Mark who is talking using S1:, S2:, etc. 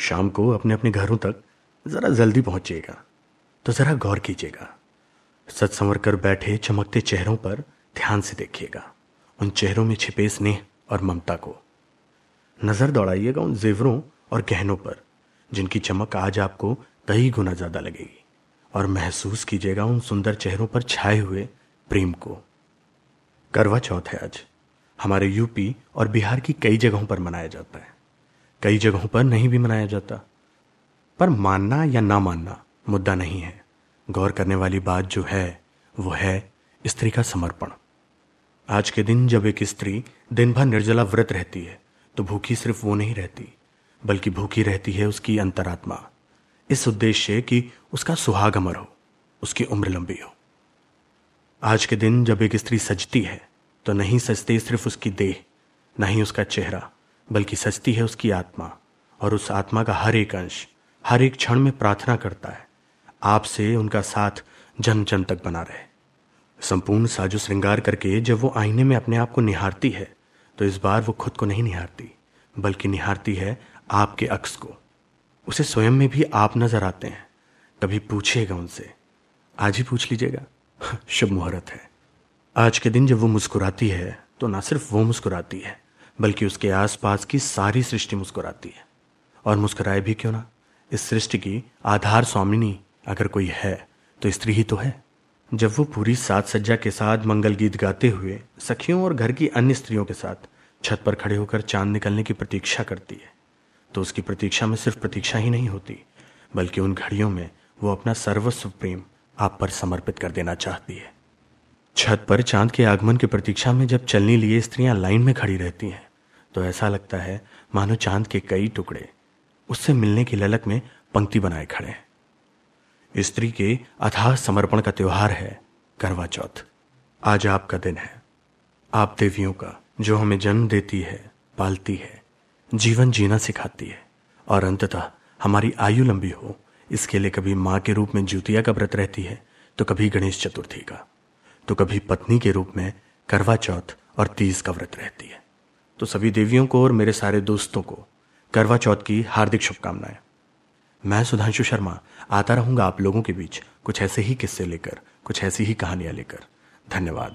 S1: शाम को अपने अपने घरों तक ज़रा जल्दी पहुंचिएगा तो ज़रा गौर कीजिएगा। सच संवर कर बैठे चमकते चेहरों पर ध्यान से देखिएगा, उन चेहरों में छिपे स्नेह और ममता को। नज़र दौड़ाइएगा उन जेवरों और गहनों पर, जिनकी चमक आज आपको कई गुना ज़्यादा लगेगी, और महसूस कीजिएगा उन सुंदर चेहरों पर छाए हुए प्रेम को। करवा चौथ है आज। हमारे यूपी और बिहार की कई जगहों पर मनाया जाता है। कई जगहों पर नहीं भी मनाया जाता। पर मानना या ना मानना मुद्दा नहीं है। गौर करने वाली बात जो है, वो है स्त्री का समर्पण। आज के दिन जब एक स्त्री दिन भर निर्जला व्रत रहती है तो भूखी सिर्फ़ वो नहीं रहती, बल्कि भूखी रहती है उसकी अंतरात्मा। इस उद्देश्य कि उसका सुहाग अमर हो, उसकी उम्र लंबी हो। आज के दिन जब एक स्त्री सजती है तो नहीं सजते सिर्फ़ उसकी देह, ना ही उसका चेहरा। बल्कि सजती है उसकी आत्मा, और उस आत्मा का हर एक अंश, हर एक क्षण में प्रार्थना करता है। आपसे उनका साथ जन्म जन्म तक बना रहे। संपूर्ण साजो श्रृंगार करके जब वो आईने में अपने आप को निहारती है तो इस बार वो खुद को नहीं निहारती, बल्कि निहारती है आपके अक्स को। उसे स्वयं में भी आप नज़र आते हैं कभी पूछिएगा उनसे, आज ही पूछ लीजिएगा, शुभ मुहूर्त है। आज के दिन जब वो मुस्कुराती है तो ना सिर्फ़ वो मुस्कुराती है बल्कि उसके आसपास की सारी सृष्टि मुस्कुराती है। और मुस्कुराए भी क्यों ना? इस सृष्टि की आधार स्वामिनी अगर कोई है तो स्त्री ही तो है। जब वो पूरी साज सज्जा के साथ मंगल गीत गाते हुए सखियों और घर की अन्य स्त्रियों के साथ छत पर खड़े होकर चाँद निकलने की प्रतीक्षा करती है तो उसकी प्रतीक्षा में सिर्फ़ प्रतीक्षा ही नहीं होती, बल्कि उन घड़ियों में वो अपना सर्वस्व प्रेम आप पर समर्पित कर देना चाहती है। छत पर चाँद के आगमन की प्रतीक्षा में जब चलने लिए स्त्रियाँ लाइन में खड़ी रहती हैं तो ऐसा लगता है, मानो चाँद के कई टुकड़े उससे मिलने की ललक में पंक्ति बनाए खड़े हैं। स्त्री के अथाह समर्पण का त्योहार है, करवा चौथ। आज आपका दिन है। आप देवियों का, जो हमें जन्म देती है, पालती है, जीवन जीना सिखाती है, और अंततः हमारी आयु लंबी हो, इसके लिए कभी माँ के रूप में ज्योतिया का व्रत रहती है तो कभी गणेश चतुर्थी का तो कभी पत्नी के रूप में करवा चौथ और तीज का व्रत रहती है। तो सभी देवियों को और मेरे सारे दोस्तों को करवा चौथ की हार्दिक शुभकामनाएँ। मैं सुधांशु शर्मा, आता रहूँगा आप लोगों के बीच कुछ ऐसे ही किस्से लेकर, कुछ ऐसी ही कहानियाँ लेकर। धन्यवाद।